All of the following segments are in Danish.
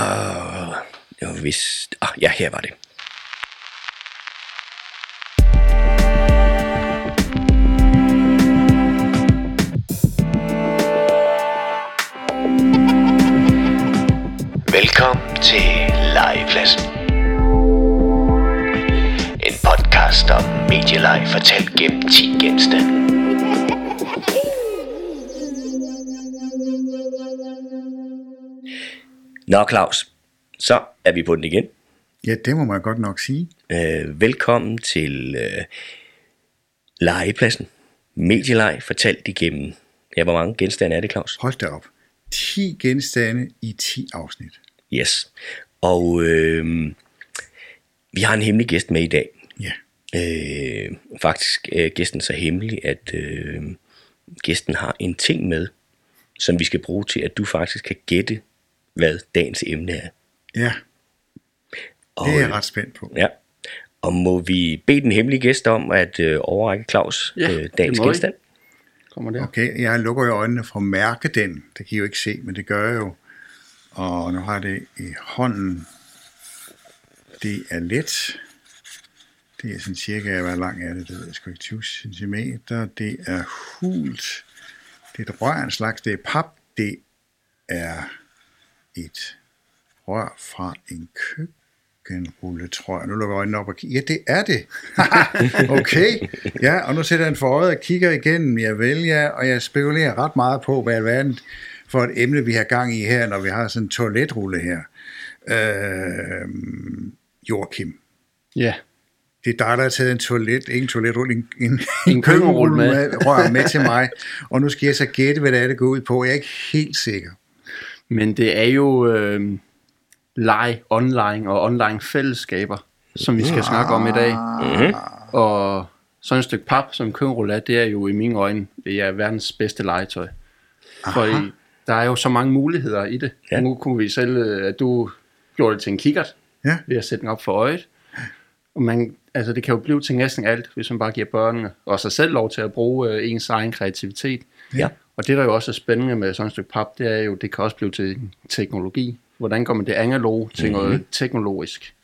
Ah, Og det var vist... Ah, ja, her var det. Velkommen til Legepladsen. En podcast om medieleje fortalt gennem 10 genstande. Nå Claus, så er vi på den igen. Ja, det må man godt nok sige. Øh, velkommen til øh, Legepladsen. Medieleg fortalt igennem... Ja, hvor mange genstande er det, Claus? Hold da op. 10 genstande i 10 afsnit. Yes. Og øh, vi har en hemmelig gæst med i dag. Ja. Øh, faktisk er gæsten så hemmelig, at øh, gæsten har en ting med, som vi skal bruge til, at du faktisk kan gætte, hvad dagens emne er. Ja, Og, det er jeg ret spændt på. Ja. Og må vi bede den hemmelige gæst om at øh, overrække Claus Ja, øh, dagens genstand? Kommer der. Okay, jeg lukker jo øjnene for at mærke den. Det kan I jo ikke se, men det gør jeg jo. Og nu har jeg det i hånden. Det er let. Det er sådan cirka, hvor lang er det? Det ved jeg sgu ikke. 20 cm. Det er hult. Det er et rør en slags. Det er pap. Det er et rør fra en køkkenrulle, tror jeg. Nu lukker jeg øjnene op og kigger. Ja, det er det. okay. Ja, og nu sætter jeg en for øjet og kigger igennem. Jeg vælger, og jeg spekulerer ret meget på, hvad alverden for et emne, vi har gang i her, når vi har sådan en toiletrulle her. Øh, Joachim. Ja. Det er dig, der har taget en toilet, ikke en toiletrulle, en, en, En en køkkenrulle med. med, rør med til mig. Og nu skal jeg så gætte, hvad det er, det går ud på. Jeg er ikke helt sikker. Men det er jo øh, leg online og online fællesskaber, som vi skal snakke om i dag. Mm-hmm. Og sådan et stykke pap, som køkkenrulle er, det er jo i mine øjne det er verdens bedste legetøj. For der er jo så mange muligheder i det. Ja. Ja. Nu kunne vi selv, øh, at du gjorde det til en kikkert, Ja. ved at sætte den op for øjet. Og man, altså det kan jo blive til næsten alt, hvis man bare giver børnene og sig selv lov til at bruge øh, ens egen kreativitet. Ja. Og det, der jo også er spændende med sådan et stykke pap, det er jo, det kan også blive til teknologi. Hvordan går man det analoge til mm-hmm. noget teknologisk?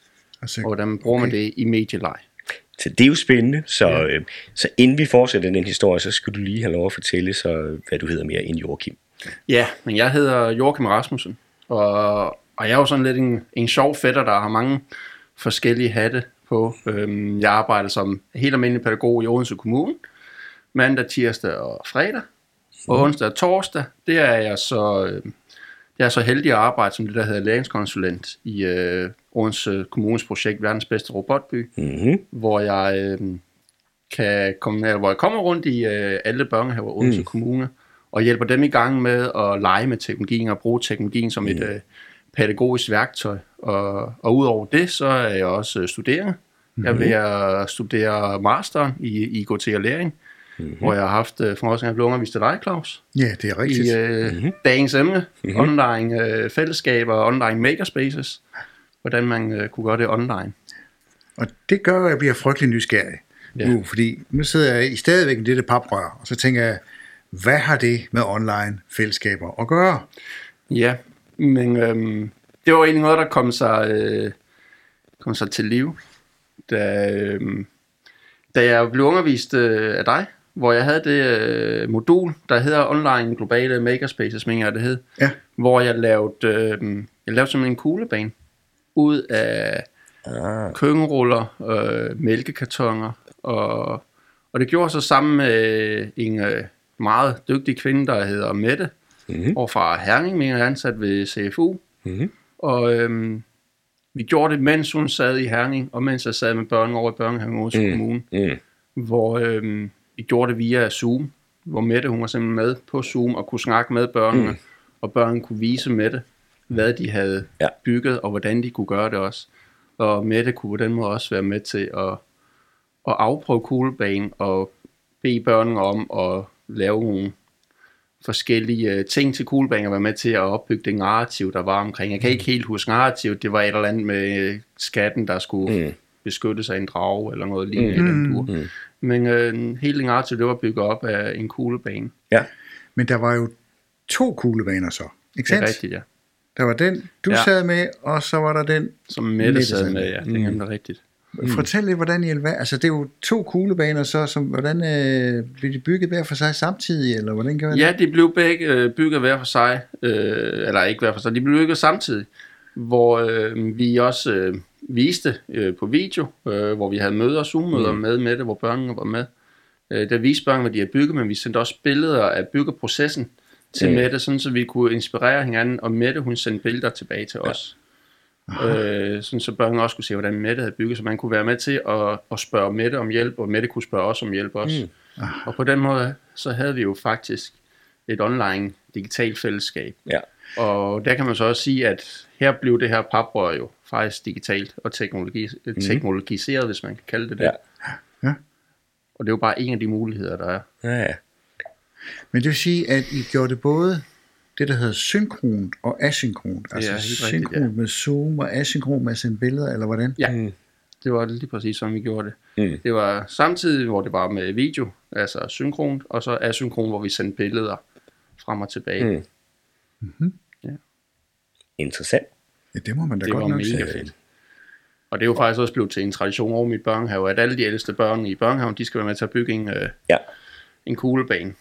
Altså, Og hvordan bruger man det i medieleg? Så det er jo spændende. Så, ja. øh, så inden vi fortsætter den historie, så skal du lige have lov at fortælle, så, hvad du hedder mere end Joachim. Ja, men jeg hedder Joachim Rasmussen, og, og jeg er jo sådan lidt en, en sjov fætter, der har mange forskellige hatte på. Øhm, jeg arbejder som helt almindelig pædagog i Odense Kommune, mandag, tirsdag og fredag. Og onsdag og torsdag, det er jeg så, øh, jeg er så heldig at arbejde som det, der hedder læringskonsulent i øh, Odense Kommunes projekt Verdens Bedste Robotby, Mm-hmm. hvor jeg øh, kan komme, eller hvor jeg kommer rundt i øh, alle børnehaver i Odense mm. Kommune og hjælper dem i gang med at lege med teknologien og bruge teknologien som et øh, pædagogisk værktøj. Og, og udover det, så er jeg også øh, studerende. Jeg er ved at studere masteren i IKT og læring, mm-hmm. hvor jeg har haft øh, for også at blive undervist af dig, Claus, ja, det er rigtigt. i øh, mm-hmm. dagens emne, mm-hmm. online øh, fællesskaber og online makerspaces, hvordan man øh, kunne gøre det online. Og det gør, at jeg bliver frygtelig nysgerrig Ja. nu, fordi nu sidder jeg i stadigvæk i dette paprør, og så tænker jeg, hvad har det med online fællesskaber at gøre? Ja, men øhm, det var egentlig noget, der kom sig, øh, kom sig til liv, da, øhm, da jeg blev undervist øh, af dig, hvor jeg havde det øh, modul, der hedder Online Globale Makerspaces, mener jeg det hed, Ja, hvor jeg lavede, øh, jeg lavede simpelthen en kuglebane ud af Ah. køkkenruller, øh, mælkekartoner, og, og det gjorde så sammen med en øh, meget dygtig kvinde, der hedder Mette, Mm-hmm. og fra Herning, mener jeg, ansat ved CFU. Mm-hmm. Og øhm, vi gjorde det, mens hun sad i Herning, og mens jeg sad med børn over i børnehaven Odense Mm. Kommune, Mm. hvor øhm, vi gjorde det via Zoom, hvor Mette, hun var simpelthen med på Zoom og kunne snakke med børnene, mm. og børnene kunne vise Mette, hvad de havde Ja. bygget, og hvordan de kunne gøre det også. Og Mette kunne på den måde også være med til at, at afprøve kuglebanen og bede børnene om at lave nogle forskellige øh, ting til kuglebanen og være med til at opbygge det narrativ, der var omkring. Jeg kan ikke helt huske narrativet. Det var et eller andet med øh, skatten, der skulle Mm. Beskytte sig af en drage eller noget lignende mm. den. Mm. Men øh, hele narrativ, det var bygget op af en kuglebane. Ja. men der var jo to kuglebaner så, ikke Det er sandt? rigtigt, ja. Der var den, du Ja. sad med, og så var der den. som Mette Mette sad med, med. ja, det er nemlig rigtigt. Mm. Fortæl lidt, hvordan I alver... Altså, det er jo to kuglebaner, så som, hvordan øh, blev de bygget hver for sig samtidig, eller hvordan gør Ja, de blev begge øh, bygget hver for sig, øh, eller ikke hver for sig, de blev bygget samtidig, hvor øh, vi også øh, viste øh, på video, øh, hvor vi havde møder, Zoom-møder mm. med Mette, hvor børnene var med. Øh, der viste børnene, hvad de havde bygget, men vi sendte også billeder af byggeprocessen til mm. Mette, sådan så vi kunne inspirere hinanden, og Mette hun sendte billeder tilbage til os. Øh, sådan så børnene også kunne se, hvordan Mette havde bygget, så man kunne være med til at, at spørge Mette om hjælp, og Mette kunne spørge os om hjælp også. Mm. Og på den måde, så havde vi jo faktisk et online digitalt fællesskab. Ja. Og der kan man så også sige, at her blev det her paprør jo faktisk digitalt og teknologi, teknologiseret, hvis man kan kalde det det. Ja. Ja. Og det er jo bare en af de muligheder, der er. Ja, ja. Men det vil sige, at I gjorde det både det, der hedder synkront og asynkront. Altså rigtigt, synkront ja. med Zoom og asynkront med at sende billeder, eller hvordan? Ja, Mm. mm. det var lige præcis sådan, vi gjorde det. Mm. Det var samtidig, hvor det var med video, altså synkront, og så asynkron, hvor vi sendte billeder frem og tilbage. Mm. Mhm. Interessant. Ja, det må man da Det godt var nok mega sige. fedt. Og det er jo faktisk også blevet til en tradition over mit børnehave, at alle de ældste børn i børnehaven, de skal være med til at bygge en, øh, Ja. en kuglebane.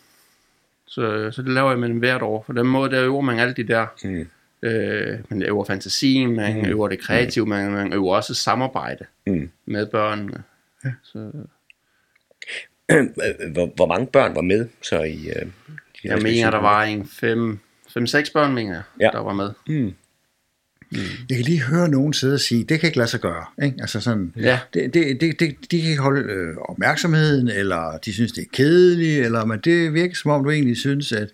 Så, så det laver jeg med dem hvert år. På den måde, der øver man alt det der. Mm. Øh, man øver fantasien, man mm. øver det kreative, man, man øver også samarbejde Mm. med børnene. Ja. Så, hvor, hvor mange børn var med så i... Øh, de jeg mener, der var en 5-6 børn, mener jeg, Ja. der var med. Mm. Jeg kan lige høre nogen sidde og sige, det kan ikke lade sig gøre. Ikke? Altså sådan, Ja. det, det, det, det, de kan ikke holde øh, opmærksomheden, eller de synes, det er kedeligt, eller, men det virker som om, du egentlig synes, at,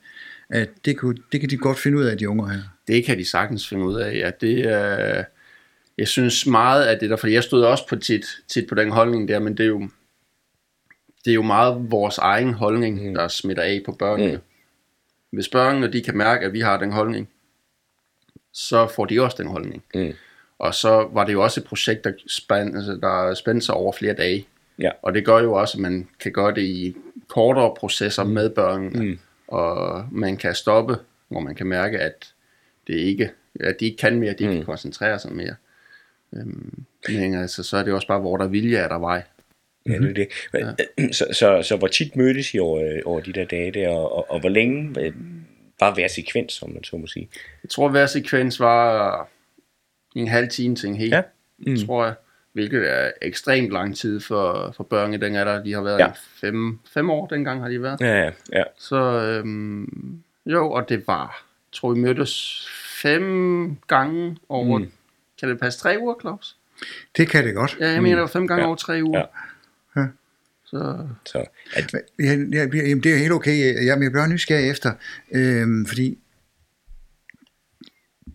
at det, kunne, det kan de godt finde ud af, de unger her. Det kan de sagtens finde ud af. Ja, det er, jeg synes meget af det der, for jeg stod også på tit, tit på den holdning der, men det er jo, det er jo meget vores egen holdning, mm. der smitter af på børnene. Mm. Hvis børnene de kan mærke, at vi har den holdning, så får de også den holdning. Mm. Og så var det jo også et projekt, der, spænd, altså, der spændte sig over flere dage. Ja. Og det gør jo også, at man kan gøre det i kortere processer med børnene. Mm. Og man kan stoppe, hvor man kan mærke, at, det ikke, at de ikke kan mere, de ikke Mm. kan koncentrere sig mere. Øhm, men altså, så er det også bare, hvor der vilje er der vej. Ja, det er det. Men, så, så, så hvor tit mødtes I over, over de der dage der, og, og, og hvor længe øh, var hver sekvens, som man så må sige? Jeg tror, hver sekvens var en halv time til en hel, Ja. mm. tror jeg. Hvilket er ekstremt lang tid for, for børn i den alder. De har været Ja. fem, fem år, dengang har de været. Ja, ja, ja. Så øhm, jo, og det var, jeg tror vi mødtes fem gange over, Mm. mm. kan det passe tre uger, Claus? Det kan det godt. Ja, jeg mener, det var fem gange ja. over tre uger. Ja. Så Så, at, Ja, ja, jamen, det er helt okay. Jamen, jeg bliver nysgerrig efter, øhm, fordi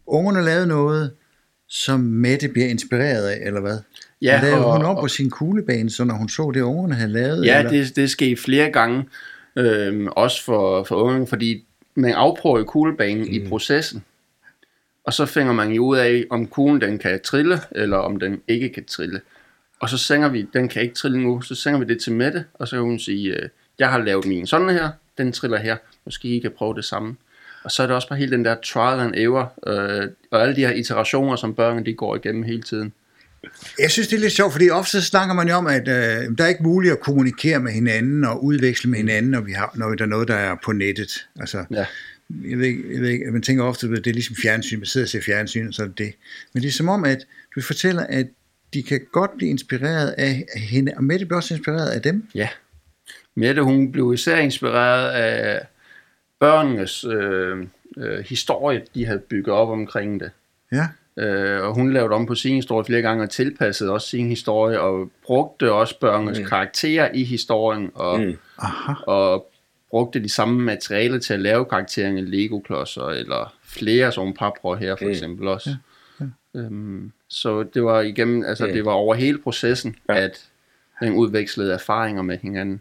ungerne lavede noget, som Mette bliver inspireret af, eller hvad? ja, lavede og, hun op og, på sin kuglebane, så når hun så det, ungerne havde lavet? ja eller? det, det skete flere gange, øhm, også for, for unge, fordi man afprøver kuglebanen mm. i processen. Og så finder man jo ud af, om kuglen den kan trille, eller om den ikke kan trille. Og så sænger vi, den kan ikke trille nu, så sænger vi det til Mette, og så kan hun sige, øh, jeg har lavet min sådan her, den triller her, måske I kan prøve det samme. Og så er det også bare hele den der trial and error, øh, og alle de her iterationer, som børnene de går igennem hele tiden. Jeg synes, det er lidt sjovt, fordi ofte snakker man jo om, at øh, der er ikke muligt at kommunikere med hinanden og udveksle med hinanden, når, vi har, når der er noget, der er på nettet. Altså, Ja. jeg ved, jeg ved man tænker ofte, at det er ligesom fjernsyn, man sidder og ser fjernsyn, og så er det det. Men det er som om, at du fortæller, at de kan godt blive inspireret af hende, og Mette bliver også inspireret af dem. Ja. Mette, hun blev især inspireret af børnenes øh, øh, historie, de havde bygget op omkring det. Ja, Øh, og hun lavede om på sin historie flere gange og tilpassede også sin historie og brugte også børnenes mm. karakterer i historien og, Mm. aha. og brugte de samme materialer til at lave karaktererne Lego-klodser eller flere sådan paprør her for Mm. eksempel også. Ja. Ja. Øhm, så det var igennem, altså Mm. det var over hele processen, Ja. at den udvekslede erfaringer med hinanden.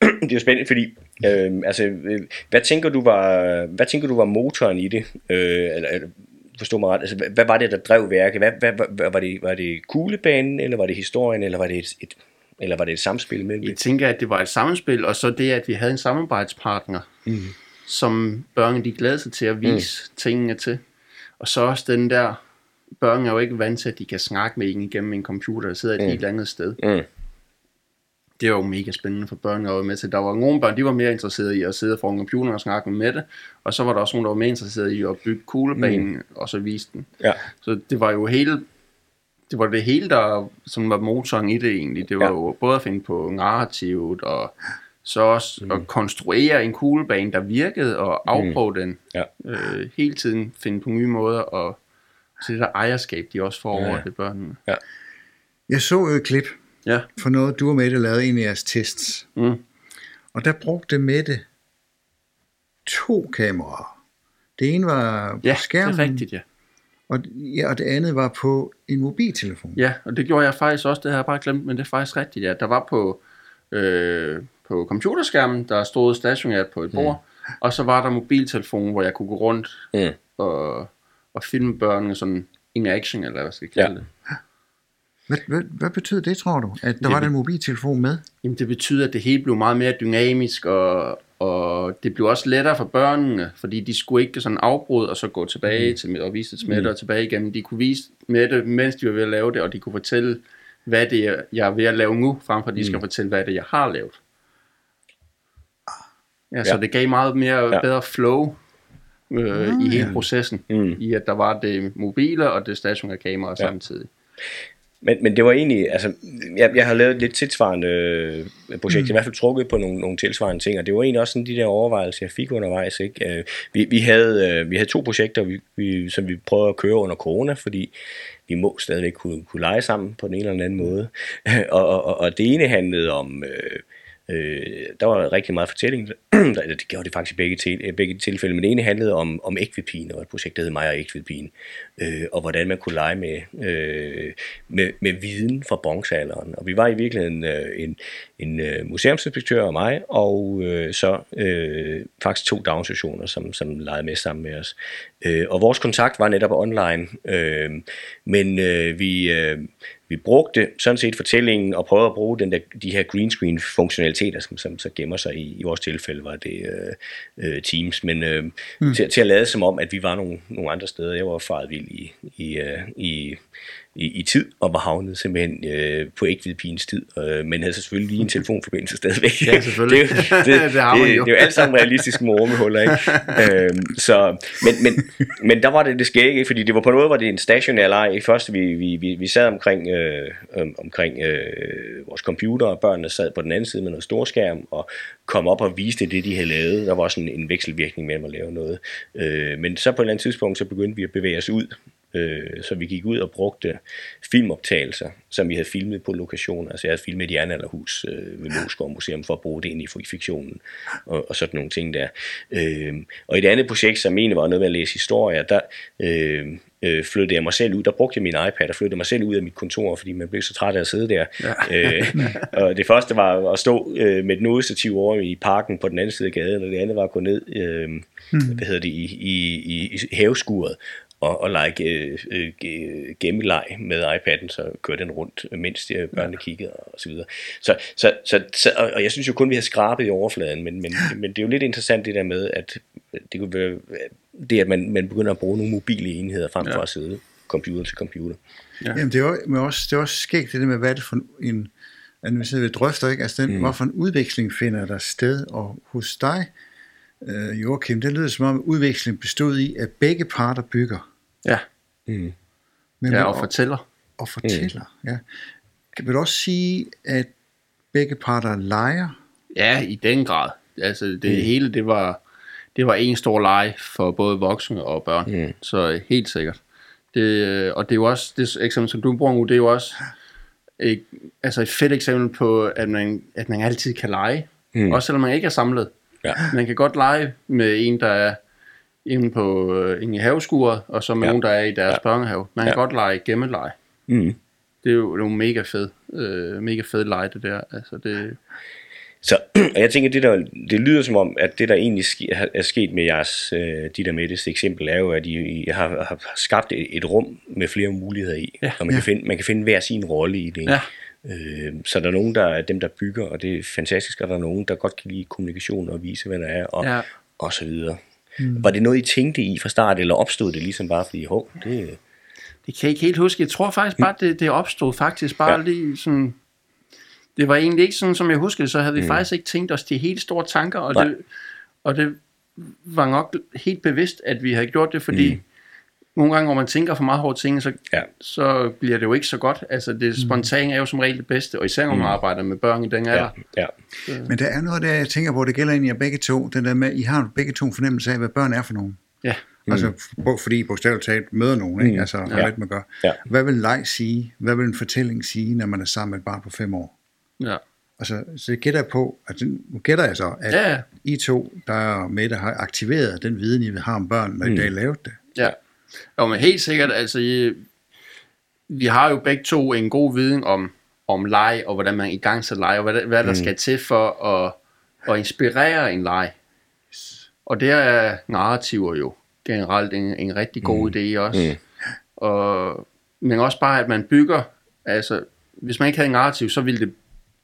det er jo spændende, fordi øh, altså, øh, hvad tænker du var, hvad tænker du var motoren i det? Øh, eller, forstå mig ret, altså, hvad, hvad var det, der drev værket? Hvad, hvad, hvad, var, det, var det kuglebanen, eller var det historien, eller var det et, et eller var det et samspil mellem Jeg tænker, at det var et sammenspil, og så det, at vi havde en samarbejdspartner, Mm. som børnene de glæder sig til at vise mm. tingene til. Og så også den der, børn er jo ikke vant til, at de kan snakke med en igennem en computer, der sidder et mm. helt andet sted. Mm. Det var jo mega spændende for børn at være med til. Der var nogle børn, de var mere interesserede i at sidde foran computeren og snakke med det, og så var der også nogle, der var mere interesserede i at bygge kuglebanen mm. og så vise den. Ja. Så det var jo hele det var det hele, der som var motoren i det egentlig. Det var Ja. jo både at finde på narrativet, og så også mm. at konstruere en kuglebane, der virkede, og afprøve mm. den. Ja. Øh, hele tiden finde på nye måder, og så det der ejerskab, de også får Ja, over ja. det børnene. Jeg så jo et klip Ja. for noget, du og Mette lavede en af jeres tests. Mm. Og der brugte Mette to kameraer. Det ene var på Ja, skærmen, det er rigtigt, ja. Og, ja, og det andet var på en mobiltelefon. Ja, og det gjorde jeg faktisk også, det har jeg bare glemt, men det er faktisk rigtigt, ja. Der var på, øh, på computerskærmen, der stod stationært på et bord, mm. og så var der mobiltelefonen, hvor jeg kunne gå rundt Mm. og, og filme børnene sådan in action, eller hvad jeg skal kalde Ja. det. Hvad, hvad, hvad betyder det, tror du? At der Jamen- var den mobiltelefon med? Jamen det betyder, at det hele blev meget mere dynamisk, og, og det blev også lettere for børnene, fordi de skulle ikke sådan afbryde og så gå tilbage mm. til og vise det til Mette og tilbage igen. De kunne vise Mette, mens de var ved at lave det, og de kunne fortælle, hvad det er, jeg er ved at lave nu, frem for at de skal fortælle, hvad det er, jeg har lavet. Ja, så Ja. det gav meget mere Ja. bedre flow øh, i hele processen, Mm. i at der var det mobile og det stationære kamera Ja. samtidig. Men, men det var egentlig, altså, jeg, jeg har lavet et lidt tilsvarende øh, projekt, mm. i hvert fald trukket på nogle, nogle tilsvarende ting, og det var egentlig også sådan de der overvejelser, jeg fik undervejs. Ikke? Øh, vi, vi, havde, øh, vi havde to projekter, vi, vi, som vi prøvede at køre under corona, fordi vi må stadigvæk kunne, kunne lege sammen på den ene eller anden måde. og, og, og det ene handlede om... Øh, Øh, der var rigtig meget fortælling, eller det gjorde det faktisk i begge, til, øh, begge tilfælde, men det ene handlede om, om Equipine, og et projekt, der hed mig og øh, og hvordan man kunne lege med, øh, med, med viden fra bronzealderen. Og vi var i virkeligheden øh, en, en øh, museumsinspektør og mig, og øh, så øh, faktisk to daginstitutioner, som, som legede med sammen med os. Øh, og vores kontakt var netop online, øh, men øh, vi... Øh, vi brugte sådan set fortællingen og prøvede at bruge den der, de her green screen funktionaliteter, som, som så gemmer sig i, i vores tilfælde var det øh, Teams, men øh, mm. til, til at lade som om, at vi var nogle, nogle andre steder. Jeg var faret vild i, i, øh, i, i, i tid og var havnet simpelthen øh, på ægtvedpigens tid, øh, men havde selvfølgelig lige en telefonforbindelse stadigvæk. Ja, selvfølgelig. det, er jo- det, det, Det man det, jo. det, er jo alt sammen realistiske mormehuller, ikke? øhm, så, men, men, men der var det det skægge, ikke? fordi det var på noget, hvor det en stationær leg. Først vi, vi, vi, vi sad omkring, øh, omkring øh, vores computer, og børnene sad på den anden side med noget storskærm, og kom op og viste det, de havde lavet. Der var sådan en vekselvirkning mellem at lave noget. Øh, men så på et eller andet tidspunkt, så begyndte vi at bevæge os ud Øh, så vi gik ud og brugte filmoptagelser, som vi havde filmet på lokationer. Altså jeg havde filmet et jernalderhus øh, ved Moskov Museum for at bruge det ind i fiktionen og, og sådan nogle ting der. Øh, og i det andet projekt, som egentlig var noget med at læse historier, der øh, øh, flyttede jeg mig selv ud. Der brugte jeg min iPad og flyttede mig selv ud af mit kontor, fordi man blev så træt af at sidde der. Ja. Øh, og det første var at stå øh, med et nodestativ over i parken på den anden side af gaden, og det andet var at gå ned øh, mm. hvad hedder det, i, i, i, i haveskuret og, og lege øh, øh, ge- gemmeleg med iPad'en, så kørte den rundt, mens de børnene kiggede og så videre. Så, så, så, så, og jeg synes jo kun, vi har skrabet i overfladen, men, men, men det er jo lidt interessant det der med, at det, kunne være, det at man, man begynder at bruge nogle mobile enheder frem for Ja. at sidde computer til computer. Ja. Jamen, det er, jo, men også, det er også skægt det der med, hvad er det for en, at vi sidder ved drøfter, ikke? Altså, den, mm. hvorfor en udveksling finder der sted, og hos dig, øh, Joachim, det lyder som om, at udvekslingen bestod i, at begge parter bygger. Ja, Mm. Men ja og fortæller. og fortæller. Mm. Ja. Kan du også sige, at begge parter leger? Ja, i den grad. Altså det mm. hele, det var, det var en stor leg for både voksne og børn. Mm. Så helt sikkert. Det, øh, og det er jo også, det eksempel, som du bruger nu, det er jo også et, altså et fedt eksempel på, at man, at man altid kan lege. Mm. Også selvom man ikke er samlet. Ja. Man kan godt lege med en, der er inde, på, øh, inde i haveskuret, og så med Ja. ja. nogen, der er i deres Ja. ja. børnehave. Man kan Ja. godt lege gemmeleje. Mm. Det er jo, det jo mega fed, øh, mega fed leg, det der. Altså det, Så og jeg tænker, det, der, det lyder som om, at det der egentlig er- sket med jeres, øh, de der Mettes eksempel, er jo, at I, I har, har skabt et, et rum med flere muligheder i, Ja. og man, kan finde, man kan finde hver sin rolle i det. Ja. Øh, så der er nogen, der er dem, der bygger, og det er fantastisk, og der er nogen, der godt kan lide kommunikation og vise, hvad der er, og, Ja. og så videre. Mm. Var det noget, I tænkte i fra start, eller opstod det ligesom bare fordi, hov, det... Det kan jeg ikke helt huske. Jeg tror faktisk bare, det, det opstod faktisk bare Ja. lige sådan... Det var egentlig ikke sådan, som jeg husker så havde vi mm. faktisk ikke tænkt os de helt store tanker, og Nej. det, og det var nok helt bevidst, at vi havde gjort det, fordi mm. Nogle gange, når man tænker for meget over ting, så, Ja. så bliver det jo ikke så godt. Altså, det spontane er jo som regel det bedste, og især når man arbejder med børn i den alder. Ja, ja. Men der er noget der, jeg tænker på, det gælder egentlig jer begge to. Den der med, I har begge to en fornemmelse af, hvad børn er for nogen. Ja. Mm. Altså, for- fordi I bogstaveligt talt møder nogen, ikke? Altså, har Ja. lidt med at gøre. Ja. Hvad vil leg sige? Hvad vil en fortælling sige, når man er sammen med et barn på fem år? ja. Altså, så det gætter jeg på, altså, nu gætter jeg så, at Ja. I to, der er med, der har aktiveret den viden, I har om børn, når I dag lavede det. Ja, jo, men helt sikkert, altså, vi har jo begge to en god viden om, om leg, og hvordan man i gang sætter leg, og hvad, der- hvad der mm. skal til for at, at inspirere en leg. Og der er narrativer jo generelt en, en rigtig god mm. idé også. Mm. Og, men også bare, at man bygger, altså, hvis man ikke havde en narrativ, så ville det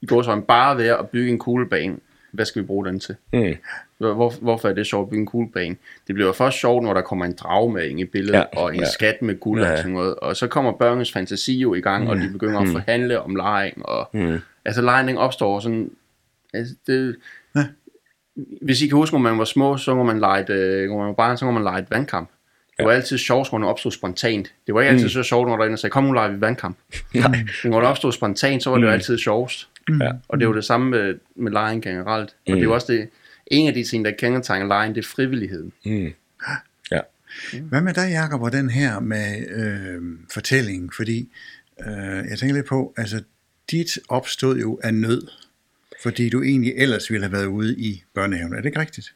i går så bare være at bygge en kuglebane. Hvad skal vi bruge den til? Mm. Hvor, hvorfor er det sjovt at bygge en kuglebane? Det bliver jo først sjovt, når der kommer en drag med ind i billedet, Ja, og en ja. skat med guld Ja. og sådan noget. Og så kommer børnenes fantasi jo i gang, og de begynder at forhandle om lejen. Og, Mm. Altså den opstår sådan... Altså, det, Ja. Hvis I kan huske, når man var små, så må man lege et, øh, når man var barn, så må man lege et vandkamp. Det var altid sjovt, når det opstod spontant. Det var ikke altid så sjovt, når der var en, der sagde, kom nu leger vi vandkamp. Men når det opstod spontant, så var det jo altid sjovest. Ja. Og det er jo det samme med, med lejen generelt. Og det er jo også det, en af de ting, der kendetegner lejen, det er frivilligheden. Mm. Ja. Hvad med dig, Jacob, og den her med øh, fortællingen? Fordi øh, jeg tænker lidt på, altså dit opstod jo af nød, fordi du egentlig ellers ville have været ude i børnehaven. Er det ikke rigtigt?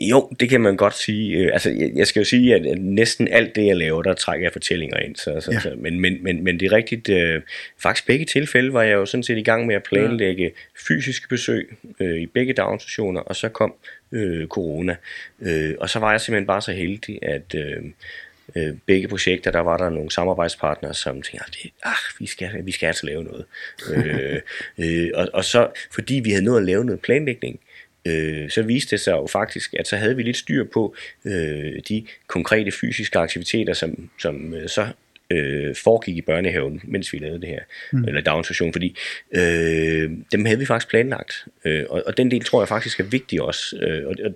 Jo, det kan man godt sige. Øh, Altså, jeg, jeg skal jo sige, at næsten alt det, jeg laver, der trækker jeg fortællinger ind. Så, så, Ja. så, men, men, men, men det er rigtigt. Øh, faktisk begge tilfælde var jeg jo sådan set i gang med at planlægge fysiske besøg øh, i begge daginstitutioner, og så kom øh, corona. Øh, og så var jeg simpelthen bare så heldig, at... Øh, øh, begge projekter, der var der nogle samarbejdspartnere, som tænkte, "Ah, ah, vi, skal, vi skal altså lave noget. øh, øh, og, og så, fordi vi havde nået at lave noget planlægning, øh, så viste det sig jo faktisk, at så havde vi lidt styr på øh, de konkrete fysiske aktiviteter, som, som øh, så øh, foregik i børnehaven, mens vi lavede det her, mm. eller daginstitution, fordi øh, dem havde vi faktisk planlagt, øh, og, og den del tror jeg faktisk er vigtig også, øh, og, og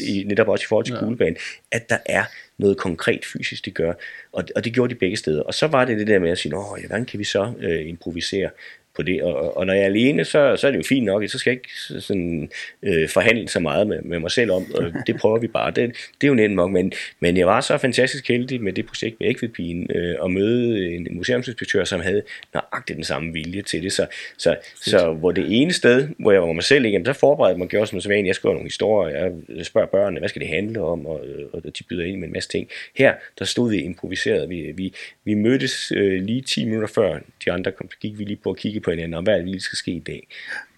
i, netop også i forhold til ja. kuglebanen, at der er noget konkret fysisk, det gør. Og, og det gjorde de begge steder. Og så var det det der med at sige, Nå, ja, hvordan kan vi så øh, improvisere på det? Og, og- når jeg er alene, så, så er det jo fint nok, så skal jeg ikke sådan, øh, forhandle så meget med, med mig selv om, og det prøver vi bare. Det, det er jo nemt nok, men, men jeg var så fantastisk heldig med det projekt med Ekvidpigen, øh, at møde en museumsinspektør, som havde nøjagtigt den samme vilje til det. Så, så, så hvor det ene sted, hvor jeg var mig selv, jamen, der forberedte mig, gjorde som så vanligt, jeg skriver nogle historier, jeg spørger børnene, hvad skal det handle om, og, og de byder ind med en masse ting. Her, der stod vi improviseret. Vi, vi, vi mødtes øh, lige 10 minutter før de andre kom, så gik vi lige på at kigge på hinanden, og hvad er det lige skal ske i dag.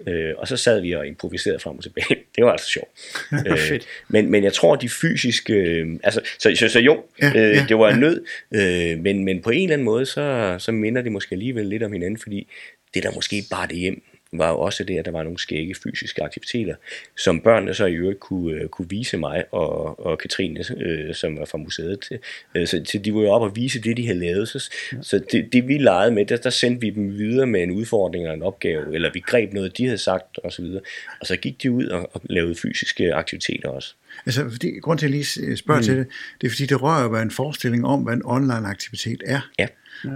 Øh, og så sad vi og improviserede frem og tilbage. Det var altså sjovt. øh, men, men jeg tror, de fysiske... Øh, altså, så, så, så jo, Ja, øh, ja, det var en nød, øh, men, men på en eller anden måde, så, så minder det måske alligevel lidt om hinanden, fordi det der måske bare det hjem, var jo også det, at der var nogle skægge fysiske aktiviteter, som børnene så i øvrigt kunne, øh, kunne vise mig og, og Katrine, øh, som var fra museet. Til. Øh, så, så de var jo op og vise det, de havde lavet. Så, så det, det vi legede med, der, der sendte vi dem videre med en udfordring eller en opgave, eller vi greb noget, de havde sagt osv. Og, og så gik de ud og, og lavede fysiske aktiviteter også. Altså, fordi, grund til, at jeg lige spørger mm. til det, det er fordi, det rører ved en forestilling om, hvad en online aktivitet er. Ja.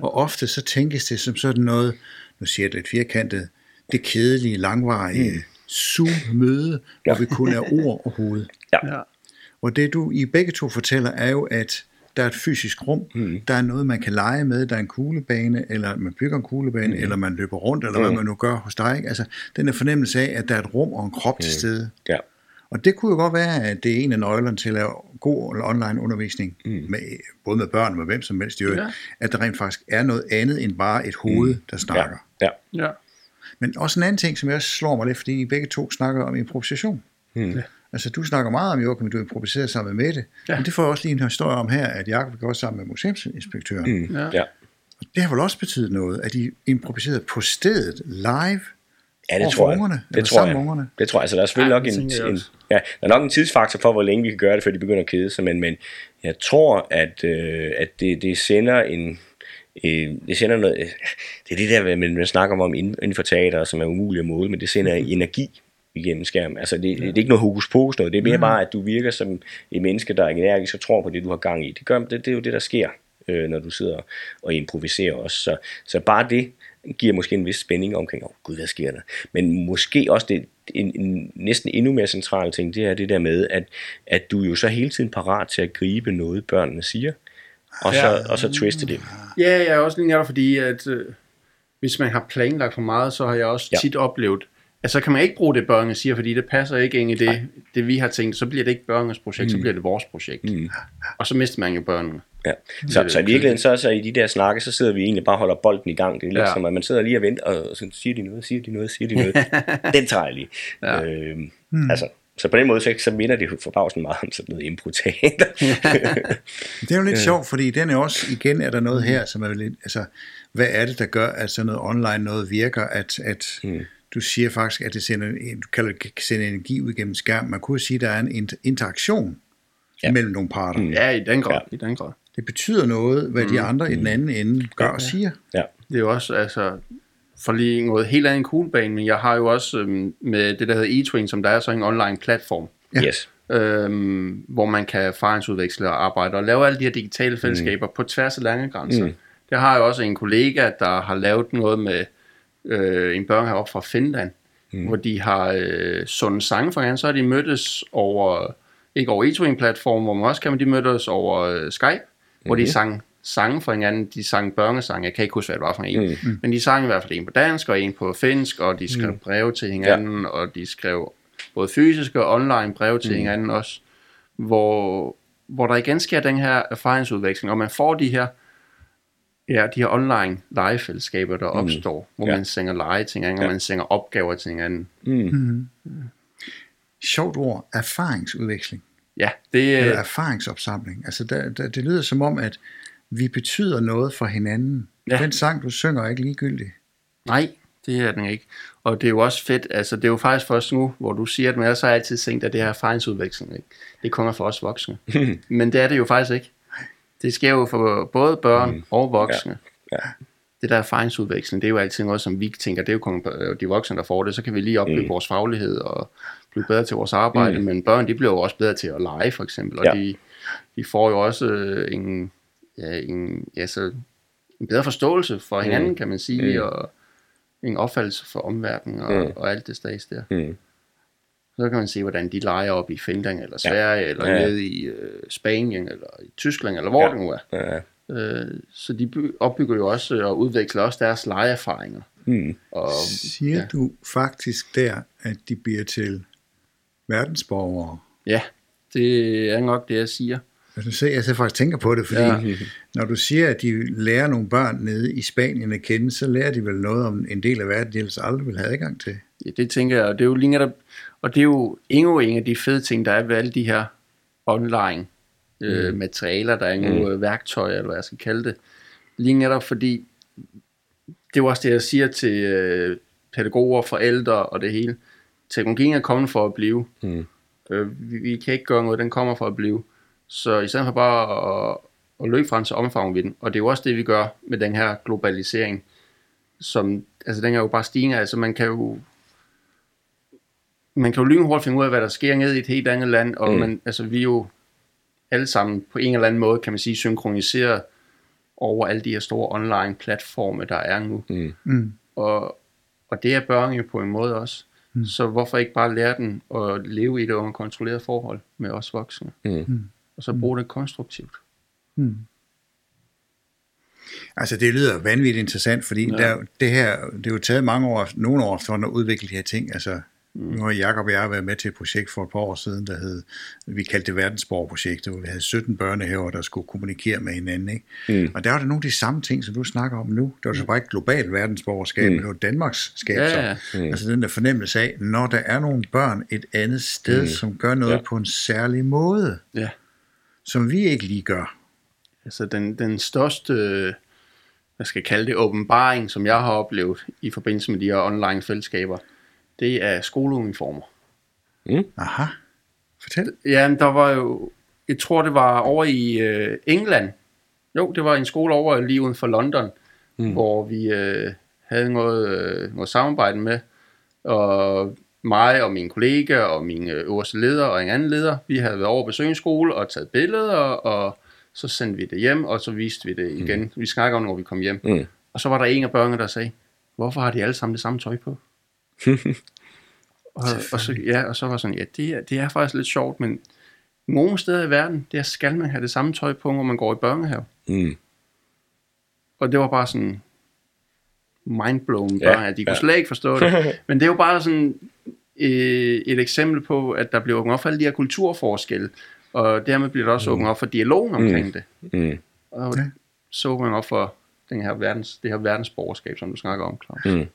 Og ofte så tænkes det som sådan noget, nu siger jeg det lidt firkantet, det kedelige, langvarige mm. Zoom-møde, ja. hvor vi kun er ord og hoved. Ja. Og det du i begge to fortæller, er jo, at der er et fysisk rum, mm. der er noget, man kan lege med, der er en kuglebane, eller man bygger en kuglebane, mm. eller man løber rundt, eller mm. hvad man nu gør hos dig. Ikke? Altså, den er fornemmelse af, at der er et rum og en krop mm. til stede. Ja. Og det kunne jo godt være, at det er en af nøglerne til at god online undervisning, mm. med, både med børn og med hvem som helst øvrigt, ja. Ja. at der rent faktisk er noget andet end bare et hoved, mm. der snakker. Ja. Ja. Men også en anden ting, som jeg også slår mig lidt, fordi I begge to snakker om improvisation. Mm. Altså, du snakker meget om, Joachim, du improviserer sammen med Mette. Ja. Ja. Men det får jeg også lige en historie om her, at Jacob gjorde sammen med museumsinspektøren. Mm. Ja. Ja. ja. Og det har vel også betydet noget, at I improviserede på stedet, live, Ja, det tror jeg. ungerne, Det tror jeg. ungerne? Det tror jeg. Altså, der er selvfølgelig Ja, nok en, en, ja, der er nok en tidsfaktor for, hvor længe vi kan gøre det, før de begynder at kede sig, men, men jeg tror, at, øh, at det, det sender en, øh, det sender noget, det er det der, man, man snakker om inden, inden for teater, som er umuligt at måle, men det sender energi igennem skærmen. Altså, det, det, det er ikke noget hokus pokus noget, det er mere bare, at du virker som et menneske, der er energisk og tror på det, du har gang i. Det, gør, det, det er jo det, der sker, øh, når du sidder og improviserer også. Så, så bare det giver måske en vis spænding omkring, åh oh, gud, hvad sker der? Men måske også det, en, en næsten endnu mere central ting, det er det der med, at, at du jo så hele tiden parat til at gribe noget, børnene siger, og så, Ja. og så twiste det. Ja, jeg er også lige netop fordi, at øh, hvis man har planlagt for meget, så har jeg også Ja. tit oplevet, at så kan man ikke bruge det, børnene siger, fordi det passer ikke ind i det, det vi har tænkt. Så bliver det ikke børnenes projekt, mm. så bliver det vores projekt. Mm. Og så mister man jo børnene. Ja. Så, så i virkeligheden, så, så i de der snakke, så sidder vi egentlig bare og holder bolden i gang. Det er lidt ja. Som, at man sidder lige og venter, og så siger de noget, siger de noget, siger de noget. Den tager jeg lige. Ja. Ja. Øhm, altså, så på den måde, så, så minder det jo forbavsende meget om sådan noget improteater. Det er jo lidt sjovt, fordi den er også, igen er der noget her, som er jo lidt, altså, hvad er det, der gør, at sådan noget online noget virker, at, at mm. du siger faktisk, at det sender, en- du kalder det, kan sende energi ud gennem skærmen. Man kunne sige, at der er en inter- interaktion Ja. ja. mellem nogle parter. Mm. Ja, i den grad. Ja. Ja. I den grad. Det betyder noget, hvad de andre i den anden ende gør og siger. ja. Det er jo også, altså, for lige noget helt andet en kuglebane, men jeg har jo også øhm, med det, der hedder eTwing, som der er så en online platform, Ja. Yes. øhm, hvor man kan erfaringsudveksle og arbejde og lave alle de her digitale fællesskaber mm. på tværs af landegrænser. Mm. Der har jeg også en kollega, der har lavet noget med øh, en børnehave op fra Finland, mm. hvor de har øh, sunget sange for hinanden, så har de mødtes over, ikke over eTwing-platform, hvor man også kan, men de mødtes over øh, Skype, mm. hvor de sang sange for hinanden, de sang børnesange, jeg kan ikke huske, hvad det var for en, mm. men de sang i hvert fald en på dansk og en på finsk, og de skrev mm. breve til hinanden, ja. og de skrev både fysiske og online breve til mm. hinanden også, hvor, hvor der igen sker den her erfaringsudveksling, og man får de her Ja, de her online legefællesskaber, der opstår, mm. hvor Ja. man sender lege til hinanden, og Ja. man sender opgaver til hinanden. Sjovt ord, erfaringsudveksling, Ja, det eller er erfaringsopsamling. Altså, der, der, det lyder som om, at vi betyder noget for hinanden. Ja. Den sang, du synger, er ikke ligegyldig. nej, det er den ikke. Og det er jo også fedt, altså det er jo faktisk først nu, hvor du siger, at man så har altid tænkt, at det her erfaringsudveksling, ikke? det kommer for os voksne. Men det er det jo faktisk ikke. Det sker jo for både børn mm. og voksne. Ja. Det der erfaringsudveksling, det er jo altid noget, som vi tænker, det er jo kun øh, de voksne, der får det. Så kan vi lige opbygge mm. vores faglighed og blive bedre til vores arbejde. Mm. Men børn, de bliver jo også bedre til at lege, for eksempel. Og Ja. de, de får jo også øh, en, ja, en, ja, så en bedre forståelse for hinanden, mm. kan man sige, mm. og en opfattelse for omverdenen og, Mm. mm. og alt det stads der. Mm. Så kan man se, hvordan de leger op i Finland, eller Sverige, ja. eller Ja, nede i øh, Spanien, eller i Tyskland, eller hvor Ja. ja. det nu er. Ja. Øh, så de by- opbygger jo også og udvikler også deres legeerfaringer. Mm. Og, Siger ja. du faktisk der, at de bliver til verdensborgere? ja, det er nok det, jeg siger. Altså, se, jeg så faktisk tænker på det, fordi Ja. når du siger, at de lærer nogle børn nede i Spanien at kende, så lærer de vel noget om en del af verden, de ellers aldrig vil have adgang til. Ja, det tænker jeg, og det er jo lige netop, og det er jo endnu en af de fede ting, der er ved alle de her online øh, materialer, der er nu mm. værktøjer, eller hvad jeg skal kalde det. Lige netop fordi, det er jo også det, jeg siger til øh, pædagoger, forældre og det hele. Teknologien er kommet for at blive. Mm. Øh, vi, vi kan ikke gøre noget, den kommer for at blive. Så i stedet for bare at, at løbe frem, så omfavner vi den. Og det er jo også det, vi gør med den her globalisering, som, altså den er jo bare stigende, altså man kan jo man kan jo lynhurtigt finde ud af, hvad der sker ned i et helt andet land, og Mm. mm. man, altså vi er jo alle sammen på en eller anden måde, kan man sige, synkroniseret over alle de her store online platforme, der er nu. Mm. Mm. Og, og det er børn jo på en måde også. Mm. Så hvorfor ikke bare lære den at leve i det under kontrolleret forhold med os voksne? Mm. Og så bruge det konstruktivt. Mm. Altså det lyder vanvittigt interessant, fordi ja. Der, det her, det er jo taget mange år, nogle år for at udvikle de her ting. Altså, mm. nu har Jacob og jeg været med til et projekt for et par år siden, der hed, vi kaldte det verdensborgerprojektet, hvor vi havde 17 børnehaver, der skulle kommunikere med hinanden. Ikke? Mm. Og der var det nogle af de samme ting, som du snakker om nu. Det var så bare ikke globalt verdensborgerskab, mm. men det var Danmarks skab. Ja, så. ja. Mm. Altså den der fornemmelse af, når der er nogle børn et andet sted, mm. som gør noget ja. på en særlig måde, Ja. Som vi ikke lige gør. Altså den, den største, hvad skal jeg kalde det, åbenbaring, som jeg har oplevet i forbindelse med de her online fællesskaber, det er skoleuniformer. Aha. Fortæl. Ja, der var jo, jeg tror det var over i øh, England. Jo, det var en skole over lige uden for London, mm. hvor vi øh, havde noget, øh, noget samarbejde med. Og mig og min kollega og min øh, øverste leder og en anden leder, vi havde været over på skole og taget billeder, og så sendte vi det hjem, og så viste vi det igen. Mm. Vi snakker om, når vi kom hjem. Mm. Og så var der en af børnene, der sagde, hvorfor har de alle sammen det samme tøj på? og, og, så, ja, og så var sådan, ja, det er, det er faktisk lidt sjovt, men nogle steder i verden, der skal man have det samme tøj på, når man går i børnehave. Mm. Og det var bare sådan mindblown Ja, børn, at de kunne ja. slet ikke forstå det. Men det er jo bare sådan øh, et eksempel på, at der bliver åbnet op for alle de her kulturforskelle, og dermed bliver der også åbnet op for dialogen omkring det. Mm. Og Ja. så åbner man op for den her verdens, det her verdensborgerskab, som du snakker om, Claus. Mm.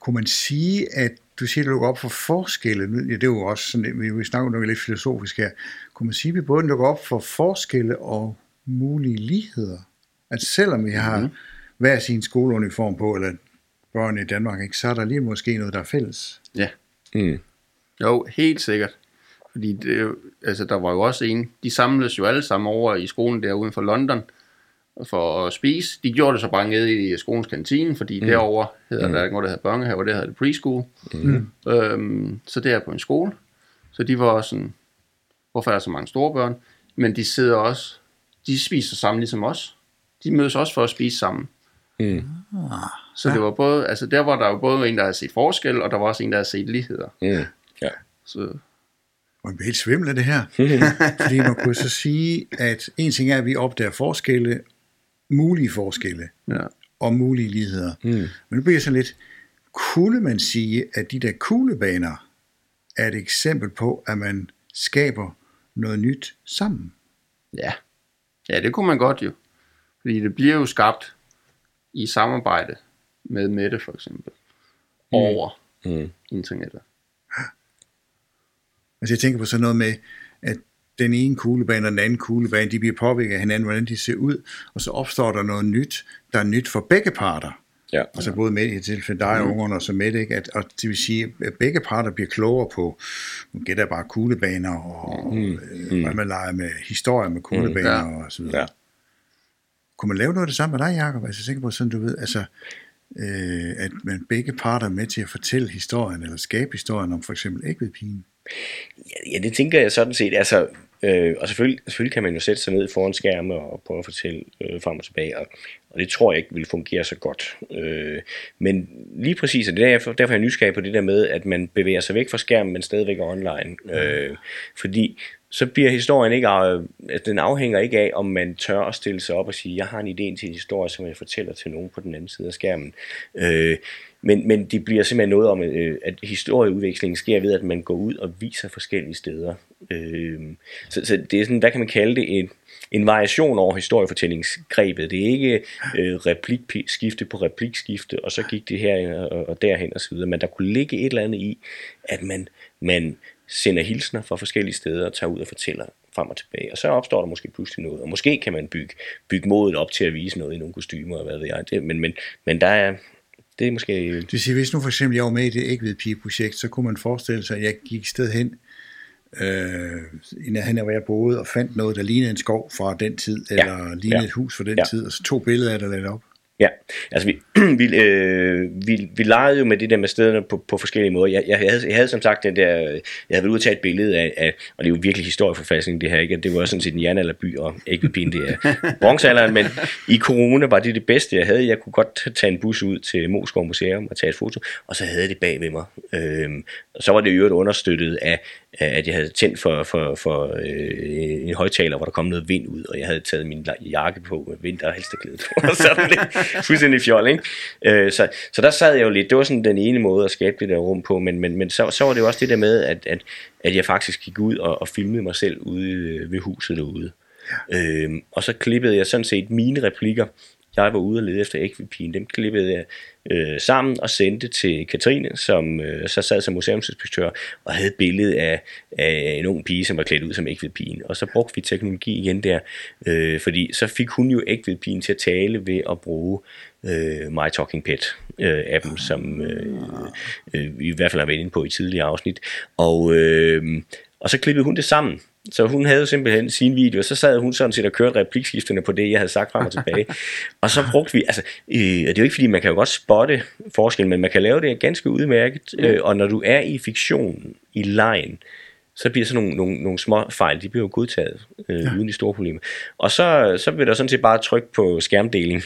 Kunne man sige, at du siger, at du lukker op for forskelle? Nu- Ja, det er jo også sådan, vi, vi snakker nok lidt filosofisk her. Kunne man sige, at vi både lukker op for forskelle og mulige ligheder? At selvom vi har mm-hmm. Hver sin skoleuniform på, eller børn i Danmark, ikke, så er der lige måske noget, der er fælles. Ja. Mm. Jo, helt sikkert. Fordi det, er jo- altså, der var jo også en, de samledes jo alle sammen over i skolen der uden for London for at spise. De gjorde det så bare nede i skolens kantine, fordi mm. derovre hedder der ikke noget, der hedder børnehave, og det hedder det preschool. Mm. Øhm, så det er på en skole. Så de var også sådan, hvorfor er der så mange store børn? Men de sidder også, de spiser sammen ligesom os. De mødes også for at spise sammen. Mm. Så det var både, altså der var der jo både en, der havde set forskel, og der var også en, der havde set ligheder. Mm. Ja. Så Og jeg bliver helt svimmel af det her. Fordi man kunne så sige, at en ting er, at vi opdager forskelle, mulige forskelle, ja. og mulige ligheder. Mm. Men nu bliver jeg så lidt, kunne man sige, at de der kuglebaner er et eksempel på, at man skaber noget nyt sammen? Ja. ja, det kunne man godt jo. Fordi det bliver jo skabt i samarbejde med Mette for eksempel. Over Mm. internettet. Altså jeg tænker på sådan noget med, at den ene kuglebane og den anden kuglebane, de bliver påvirket af hinanden, hvordan de ser ud, og så opstår der noget nyt, der er nyt for begge parter. Ja. Altså både med i tilfælde dig og ungerne og så med ikke? At, og det vil sige, at begge parter bliver klogere på, nu gætter jeg bare kuglebaner, og mm. øh, hvad man leger med historier med kuglebaner Mm, og så videre. Ja. Kunne man lave noget af det samme med dig, Jacob? Altså tænker på sådan, du ved, altså, øh, at man begge parter er med til at fortælle historien, eller skabe historien om for eksempel ægvedpigen. Ja, ja, det tænker jeg sådan set. Altså, øh, og selvfølgelig, selvfølgelig kan man jo sætte sig ned foran skærme og prøve at fortælle øh, frem og tilbage, og, og det tror jeg ikke vil fungere så godt. Øh, men lige præcis, og det er derfor, derfor er jeg nysgerrig på det der med, at man bevæger sig væk fra skærmen, men stadigvæk er online. Øh, fordi så bliver historien ikke, øh, altså den afhænger ikke af, om man tør at stille sig op og sige, jeg har en idé til en historie, som jeg fortæller til nogen på den anden side af skærmen. Øh, men, men det bliver simpelthen noget om, øh, at historieudvekslingen sker ved, at man går ud og viser forskellige steder. Øh, så, så det er sådan, hvad kan man kalde det en, en variation over historiefortællingsgrebet. Det er ikke øh, replikskifte på replikskifte, og så gik det her og, og derhen og så videre. Men der kunne ligge et eller andet i, at man, man sender hilsner fra forskellige steder og tager ud og fortæller frem og tilbage. Og så opstår der måske pludselig noget, og måske kan man bygge, bygge modet op til at vise noget i nogle kostymer, og hvad ved jeg. Det, men, men, men der er, det er måske... Det vil sige, hvis nu for eksempel jeg var med i det ægvedpige-projekt, så kunne man forestille sig, at jeg gik et sted hen, øh, i nærheden af, hvor jeg boede, og fandt noget, der lignede en skov fra den tid, eller lignede ja, et hus fra den ja. tid, og så tog billeder af det og lagde op. Ja, altså vi, vi, øh, vi, vi legede jo med det der med stederne på, på forskellige måder. Jeg, jeg, havde, jeg havde som sagt den der, jeg havde været ude at tage et billede af, af og det er jo virkelig historieforfalskning det her, ikke? Det var sådan set en jernalderby, og ikke pin, det er bronzealderen, men i corona var det det bedste, jeg havde. Jeg kunne godt tage en bus ud til Moskov Museum og tage et foto, og så havde jeg det bag ved mig. Øhm, og så var det i øvrigt understøttet af, at jeg havde tændt for, for, for øh, en højtaler, hvor der kom noget vind ud, og jeg havde taget min jakke på med vinter- og halsterklæde på, og sådan lidt fuldstændig fjol, ikke? Øh, så, så der sad jeg jo lidt, det var sådan den ene måde at skabe det der rum på, men, men, men så, så var det jo også det der med, at, at, at jeg faktisk gik ud og, og filmede mig selv ude øh, ved huset derude. Øhm, og så klippede jeg sådan set mine replikker jeg var ude og lede efter ægvipigen. Dem klippede jeg øh, sammen og sendte til Katrine, som øh, så sad som museumsinspektør og havde et billede af, af en ung pige, som var klædt ud som ægvedpigen. Og så brugte vi teknologi igen der, øh, fordi så fik hun jo ægvedpigen til at tale ved at bruge øh, My Talking Pet øh, appen, som øh, øh, vi i hvert fald har været inde på i tidligere afsnit. Og, øh, og så klippede hun det sammen. Så hun havde simpelthen sin video, og så sad hun sådan set og kørte replikskifterne på det, jeg havde sagt frem og tilbage. og så brugte vi, altså, øh, det er jo ikke fordi, man kan jo godt spotte forskellen, men man kan lave det ganske udmærket. Øh, og når du er i fiktion, i lejen, så bliver sådan nogle, nogle, nogle små fejl, de bliver jo godtaget, øh, ja. uden de store problemer. Og så, så vil der sådan set bare trykke på skærmdeling,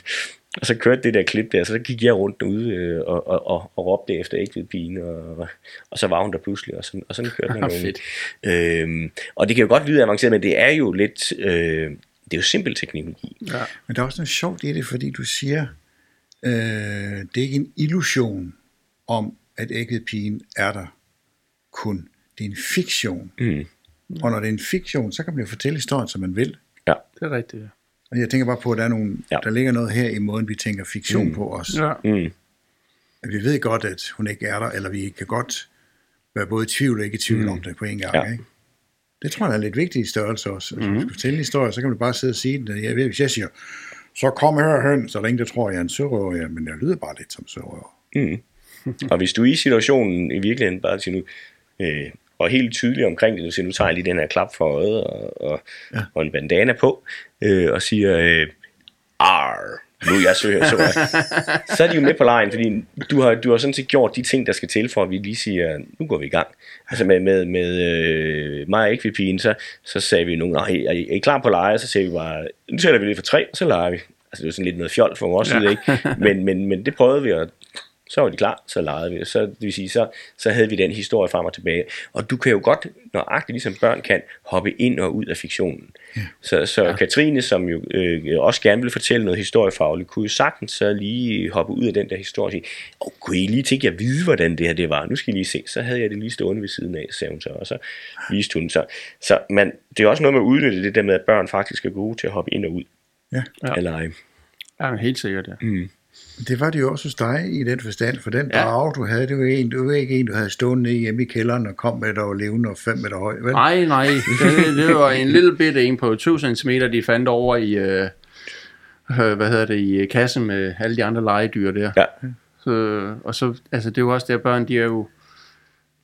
og så kørte det der klip der, så gik jeg rundt ude øh, og, og, og, og råbte efter ægte pigen, og, og så var hun der pludselig, og sådan, og sådan kørte den. Fedt. Øhm, og det kan jo godt lyde avanceret, men det er jo lidt, øh, det er jo simpel teknologi. Ja. Men der er også noget sjovt i det, fordi du siger, øh, det er ikke en illusion om, at ægget-pigen er der kun. Det er en fiktion. Mm. Og når det er en fiktion, så kan man jo fortælle historien, som man vil. Ja. Det er rigtigt, jeg tænker bare på, at der, er nogle, Ja. der ligger noget her i måden, vi tænker fiktion mm. på os. Ja. Mm. At vi ved godt, at hun ikke er der, eller vi kan godt være både i tvivl og ikke i tvivl mm. om det på en gang. Ja. Ikke? Det tror jeg er lidt vigtigt i størrelse også. Altså, mm. Hvis du skal fortælle en historie, så kan man bare sidde og sige den. Jeg ved, hvis jeg siger, så kom her hen, så er der ingen, der tror, jeg er en sørøver, ja, men jeg lyder bare lidt som sørøver. Mm. og hvis du er i situationen i virkeligheden bare siger nu, øh, og helt tydelig omkring det, du siger, nu tager jeg lige den her klap for øjet og, og, ja. og en bandana på, øh, og siger, øh, ar, nu er jeg søger, så, så er de jo med på lejen, fordi du har, du har sådan set gjort de ting, der skal til, for at vi lige siger, nu går vi i gang. Altså med, med, med øh, mig og ekvipigen, så, så sagde vi nu, nej, er I, klar på leje? Så sagde vi bare, nu sætter vi lidt for tre, og så leger vi. Altså det er jo sådan lidt noget fjol fra vores Ja. side, ikke? Men, men, men det prøvede vi, og så var de klar, så legede vi. Så, det vil sige, så, så havde vi den historie frem og tilbage. Og du kan jo godt, nøjagtigt ligesom børn kan, hoppe ind og ud af fiktionen. Ja. Så, så ja. Katrine, som jo øh, også gerne ville fortælle noget historiefagligt, kunne jo sagtens så lige hoppe ud af den der historie og sige, oh, kunne I lige tænke jer at vide, hvordan det her det var? Nu skal I lige se. Så havde jeg det lige stående ved siden af, sagde hun så, og så viste hun så. Så man, det er også noget med at udnytte det der med, at børn faktisk er gode til at hoppe ind og ud Ja. Ja. af lege. Ja, helt sikkert, ja. Mm. Det var det jo også hos dig i den forstand, for den Ja. drage, du havde, det var, en, det var ikke en, du havde stående nede hjemme i kælderen og kom med, der var levende og fem meter høj. Vel? Nej, nej. Det, det var en lille bitte en på 2 cm, de fandt over i, øh, øh, hvad hedder det, i kassen med alle de andre legedyr der. Ja. Så, og så, altså det er jo også der, børn, de er jo,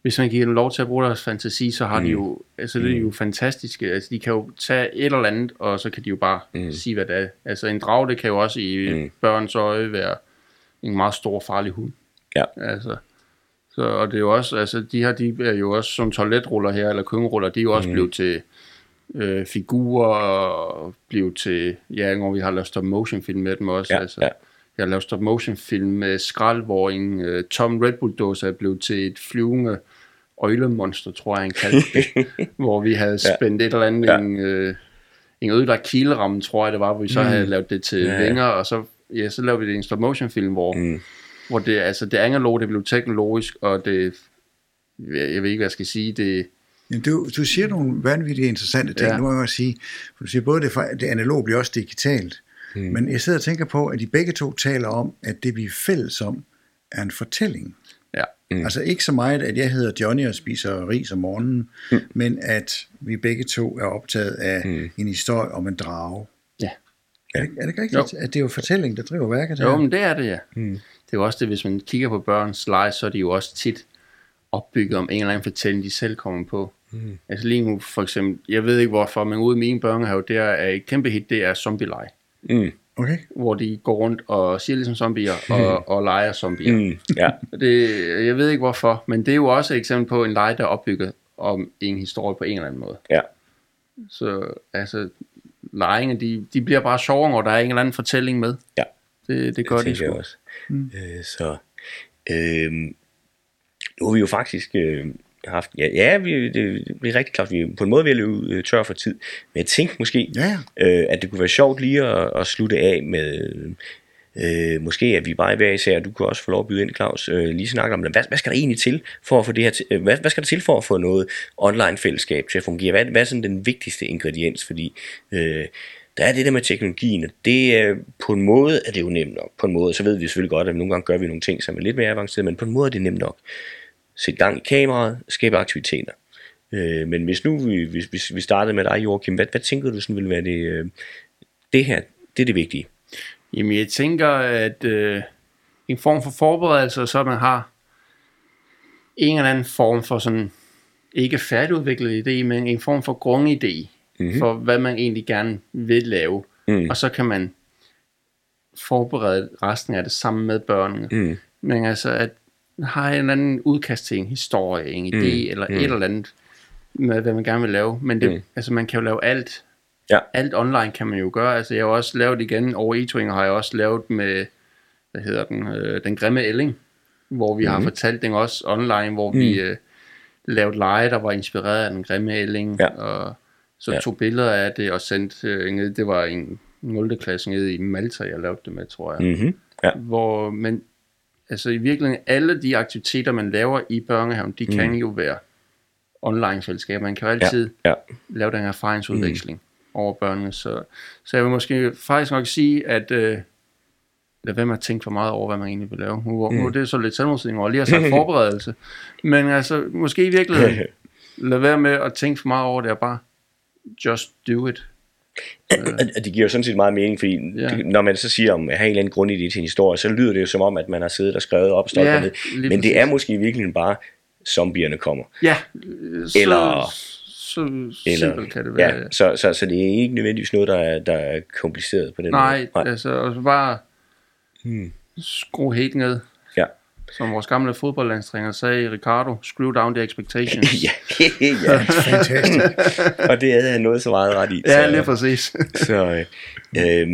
hvis man giver dem lov til at bruge deres fantasi, så har mm. de jo, altså det er jo fantastiske, altså de kan jo tage et eller andet, og så kan de jo bare mm. sige, hvad det er. Altså en drage, det kan jo også i Mm. mm. børns øje være en meget stor farlig hund. Ja. Altså, så, og det er jo også, altså de her, de er jo også som toiletruller her, eller køkkenruller, de er jo også mm. blevet til øh, figurer, og blevet til, ja, når vi har lavet stop motion film med dem også, Ja, altså. ja. Jeg har lavet stop motion film med skrald, hvor en uh, Tom Red Bull dåse er blevet til et flyvende øjlemonster, tror jeg, han kaldte det. hvor vi havde spændt et eller andet, Ja. ja. en, øh, en ødelagt kileramme, tror jeg det var, hvor vi så mm. havde lavet det til Ja, ja, ja. vinger, og så, ja, så lavede vi det i en stop motion film, hvor, mm. hvor det, altså, det analog, det blev teknologisk, og det, jeg, jeg ved ikke, hvad jeg skal sige, det, Men du, du siger nogle vanvittigt interessante ting, ja. Ja. nu må jeg også sige. For du siger både, det, det analog bliver også digitalt. Mm. Men jeg sidder og tænker på, at de begge to taler om, at det vi er fælles om, er en fortælling. Ja, Mm. Altså ikke så meget, at jeg hedder Johnny og spiser ris om morgenen, mm. men at vi begge to er optaget af mm. en historie om en drage. ja. Er det, er det ikke rigtigt, Jo. at det er jo fortælling, der driver værket her? Jo, men det er det, ja. Mm. Det er jo også det, hvis man kigger på børns lege, så er de jo også tit opbygget om en eller anden fortælling, de selv kommer på. Mm. Altså lige nu for eksempel, jeg ved ikke hvorfor, men ude i min børnehave, der er et kæmpe hit, det er zombie-lege. Mm. Okay. Hvor de går rundt og siger ligesom zombier og, og leger zombier. Mm. Ja. Det, jeg ved ikke hvorfor, men det er jo også et eksempel på en leg, der er opbygget om en historie på en eller anden måde. Ja. Så altså, legene, de, de bliver bare sjovere, når der er en eller anden fortælling med. Ja. Det, det gør det de sgu. også. Mm. Øh, så øh, nu har vi jo faktisk øh, haft, ja, ja vi, det, det er rigtig klart, vi på en måde at løbe øh, tør for tid, men jeg tænkte måske, Ja, øh, at det kunne være sjovt lige at, at slutte af med, øh, måske at vi bare hver især, du kunne også få lov at byde ind, Claus, øh, lige snakke om, hvad, hvad skal der egentlig til for at få det her, til, øh, hvad, hvad skal der til for at få noget online fællesskab til at fungere? Hvad, hvad er sådan den vigtigste ingrediens? Fordi øh, der er det der med teknologien, og det er, på en måde er det jo nemt nok. På en måde, så ved vi selvfølgelig godt, at nogle gange gør vi nogle ting, som er lidt mere avancerede, men på en måde er det nemt nok. Sæt gang i kameraet, skabe aktiviteter. Øh, men hvis nu vi, hvis, hvis vi startede med dig, Joachim, hvad, hvad tænker du sådan ville være det, øh, det her, det er det vigtige? Jamen, jeg tænker, at øh, en form for forberedelse, så man har en eller anden form for sådan, ikke færdigudviklet idé, men en form for grundidé mm-hmm. for, hvad man egentlig gerne vil lave. Mm. Og så kan man forberede resten af det sammen med børnene. Mm. Men altså, at har en eller anden udkast til en historie, en idé, mm. eller mm. et eller andet med, hvad man gerne vil lave. Men det, mm. altså, man kan jo lave alt. Ja. Alt online kan man jo gøre. Altså, jeg har også lavet igen, over e har jeg også lavet med, hvad hedder den, øh, den grimme ælling, hvor vi mm. har fortalt den også online, hvor mm. vi øh, lavede lege, der var inspireret af den grimme ælling, ja. og så ja. tog billeder af det og sendte øh, ned. Det var en 0. klasse nede i Malta, jeg lavede det med, tror jeg. Mm-hmm. Ja. Hvor, men altså i virkeligheden, alle de aktiviteter, man laver i børnehaven, de mm. kan jo være online fællesskab. Man kan jo altid ja. Ja. lave den erfaringsudveksling mm. over børnene. Så, så jeg vil måske faktisk nok sige, at øh, lad være med at tænke for meget over, hvad man egentlig vil lave. Nu, mm. nu er det så lidt selvmodsigende og lige har sagt forberedelse. Men altså, måske i virkeligheden, lad være med at tænke for meget over det, og bare just do it. Og det giver jo sådan set meget mening, fordi ja. når man så siger, om at have en eller anden grund i det til en historie, så lyder det jo som om, at man har siddet og skrevet op og ja, ned. Men præcis. det er måske i virkeligheden bare, zombierne kommer. Ja, så, eller, så eller, kan det være. Ja, så, så, så det er ikke nødvendigvis noget, der er, der er kompliceret på den Nej, måde. Nej, altså bare hmm. skrue helt ned. Ja. Som vores gamle fodboldlandstræner sagde, Ricardo, screw down the expectations. ja, ja. fantastisk. og det havde han noget så meget ret i. Ja, så, lige præcis. så, øh,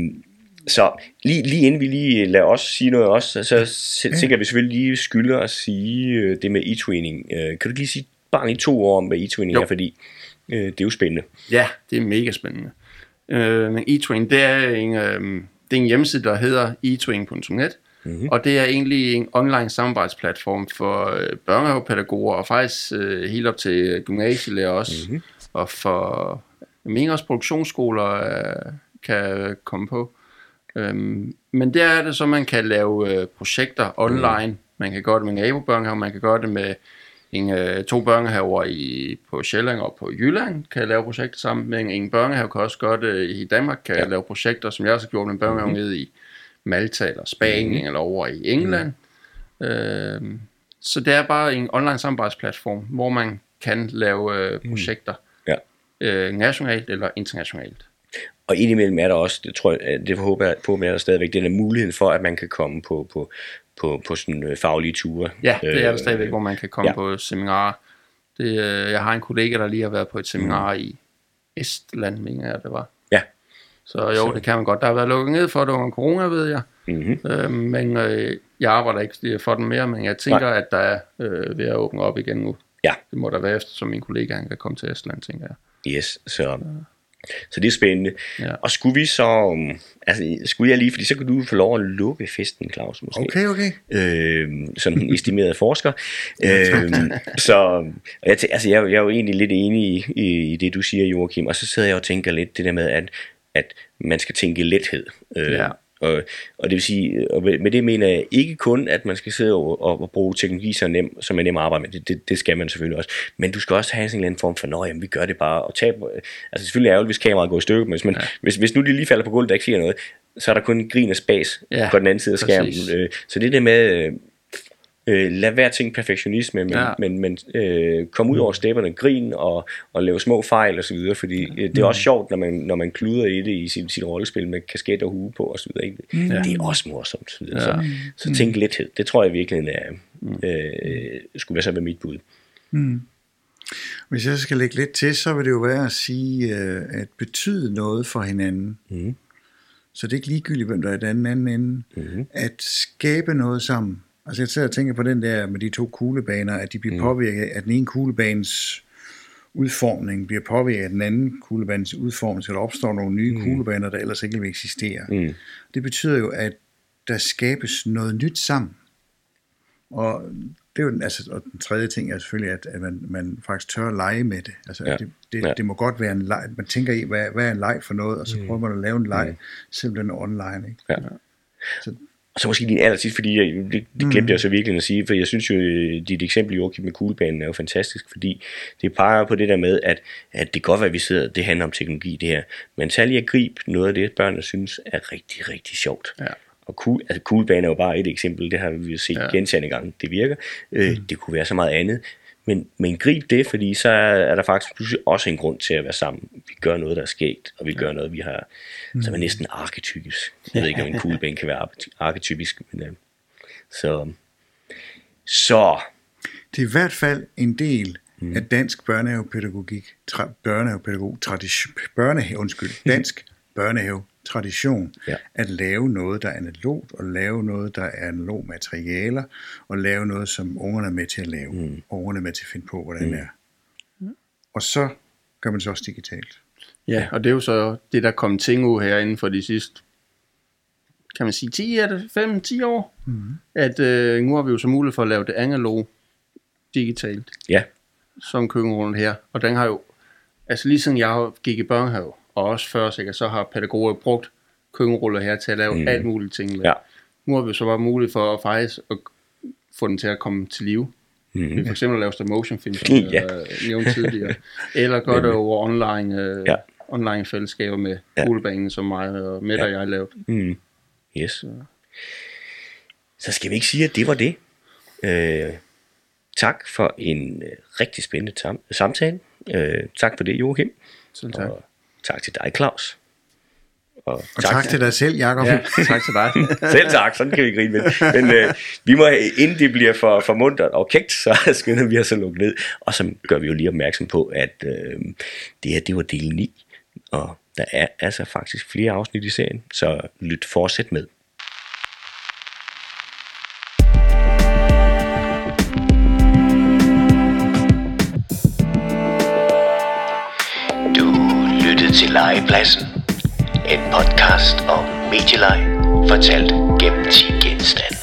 så lige, lige inden vi lige lader os sige noget også, så, ja. tænker vi selvfølgelig lige skylder at sige øh, det med e-twinning. Øh, kan du lige sige bare lige to ord om, hvad e-twinning er, fordi øh, det er jo spændende. Ja, det er mega spændende. Øh, men e-twinning, det er en, øh, det er en hjemmeside, der hedder e-twinning.net, Mm-hmm. Og det er egentlig en online samarbejdsplatform for øh, børnehavepædagoger, og faktisk øh, helt op til gymnasielærer også, mm-hmm. og for mener også produktionsskoler øh, kan komme på. Øhm, men der er det så, man kan lave øh, projekter online. Mm. Man kan gøre det med nabobørnehaver, man kan gøre det med en, øh, to børnehaver i, på Sjælland og på Jylland, kan lave projekter sammen. Men en børnehave kan også gøre det i Danmark, kan ja. lave projekter, som jeg også har gjort med en børnehave mm. nede i Malta eller Spanien mm. eller over i England. Mm. Øhm, så det er bare en online samarbejdsplatform, hvor man kan lave øh, mm. projekter mm. ja. øh, nationalt eller internationalt. Og indimellem er der også, det tror jeg, det håber jeg på, at der stadigvæk den er muligheden for, at man kan komme på, på, på, på sådan øh, faglige ture. Ja, det er der øh, stadigvæk, hvor man kan komme ja. på seminarer. Det, øh, jeg har en kollega, der lige har været på et seminar mm. i Estland, mener jeg, det var. Så jo, så. det kan man godt. Der har været lukket ned for det under corona, ved jeg. Mm-hmm. Øh, men øh, jeg arbejder ikke for den mere, men jeg tænker, Nej. at der er øh, ved at åbne op igen nu. Ja. Det må der være efter, som min kollega han kan komme til Estland, tænker jeg. Yes, så så det er spændende. Ja. Og skulle vi så, um, altså skulle jeg lige, fordi så kan du få lov at lukke festen, Claus, måske. Okay, okay. Øh, som en estimeret forsker. øh, så jeg, altså, jeg, jeg er jo egentlig lidt enig i, i, i det, du siger, Joachim, og så sidder jeg og tænker lidt det der med, at, at man skal tænke lethed. Øh, ja. Og, og det vil sige, og med det mener jeg ikke kun, at man skal sidde og, og, og bruge teknologi, så nem, som er nem at arbejde med. Det, det, det, skal man selvfølgelig også. Men du skal også have sådan en eller anden form for, nå jamen, vi gør det bare. Og tabe, altså selvfølgelig er det, hvis kameraet går i stykker, men ja. hvis, hvis nu de lige falder på gulvet, der ikke siger noget, så er der kun grin og spas ja, på den anden side af skærmen. Præcis. Øh, så det der med, øh, lad være ting perfektionisme, men, ja. men, men øh, kom ud over stepperne, grin og, og lave små fejl og så videre, fordi øh, det er også sjovt, når man, når man kluder i det i sit, sit rollespil med kasket og hue på og så videre. Ikke? Ja. Det er også morsomt. Så. Ja. så, så tænk lethed. Det tror jeg virkelig er, øh, skulle være så med mit bud. Mm. Hvis jeg skal lægge lidt til, så vil det jo være at sige, øh, at betyde noget for hinanden. Mm. Så det er ikke ligegyldigt, hvem der er i den anden ende. Mm. At skabe noget sammen. Altså jeg sidder og tænker på den der med de to kuglebaner, at de bliver mm. påvirket af den ene kuglebanes udformning, bliver påvirket af den anden kuglebanes udformning, så der opstår nogle nye mm. kuglebaner, der ellers ikke vil eksistere. Mm. Det betyder jo, at der skabes noget nyt sammen. Og det er jo den, altså, og den tredje ting er selvfølgelig, at, at man, man faktisk tør at lege med det. Altså, Ja. det, det, Ja. det må godt være en leg. Man tænker i, hvad, hvad er en leg for noget, og så prøver man at lave en leg, mm. er online. Ikke? Ja. Så, Og så måske din aller sidste, fordi jeg, det, det glemte jeg så virkelig at sige, for jeg synes jo, dit eksempel, Joachim, med kuglebanen er jo fantastisk, fordi det peger på det der med, at, at det kan godt være, at vi sidder, det handler om teknologi, det her, men lige at gribe noget af det, børnene synes er rigtig, rigtig sjovt. Ja. Og kugle, altså kuglebane er jo bare et eksempel, det har vi jo set Ja. gentagende gange, det virker. Øh, Det kunne være så meget andet. Men, men grib det, fordi så er, er der faktisk pludselig også en grund til at være sammen. Vi gør noget, der er skægt, og vi gør noget, vi har, som er næsten arketypisk. Jeg ved ikke, om en kuglebane kan være arke- arketypisk, men øh, så, så det er i hvert fald en del mm. af dansk børnehavepædagogik, tra, børnehavepædagog, tradition, børnehave, undskyld, dansk børnehave tradition, Ja. at lave noget, der er analogt, og lave noget, der er analog materialer, og lave noget, som ungerne er med til at lave, mm. og ungerne er med til at finde på, hvordan mm. det er. Og så gør man det så også digitalt. Ja, og det er jo så det, der kom ting ud her inden for de sidste, kan man sige, 10, er det 5-10 år? Mm. At øh, nu har vi jo så mulighed for at lave det analog digitalt, ja, som køkkenrullen her. Og den har jo, altså lige siden jeg gik i børnehave, og også før sikkert, så har pædagoger brugt køkkenruller her til at lave mm. alt muligt ting med. Ja. Nu har vi så bare mulighed for at faktisk at få den til at komme til live. Mm. Vi for eksempel lave stop motion film, som Ja. jeg øh, nævnte tidligere. Eller gøre det over online, øh, Ja. ja. online fællesskaber med Ja. ja. kuglebanen, som mig og Mette ja. og jeg lavede. Mm. Yes. Så skal vi ikke sige, at det var det. Øh, tak for en øh, rigtig spændende tam- samtale. Øh, tak for det, Joachim. Selv tak. Og tak til dig, Claus. Og, Og tak, tak til dig selv, Jacob. Ja, tak til dig. Selv tak, sådan kan vi grine med. Men øh, vi må, inden det bliver for, for muntert og kægt, så skynder vi os at lukke ned. Og så gør vi jo lige opmærksom på, at øh, det her, det var del 9. Og der er altså faktisk flere afsnit i serien, så lyt fortsæt med. Legepladsen. En podcast om medieleje, fortalt gennem 10 genstande.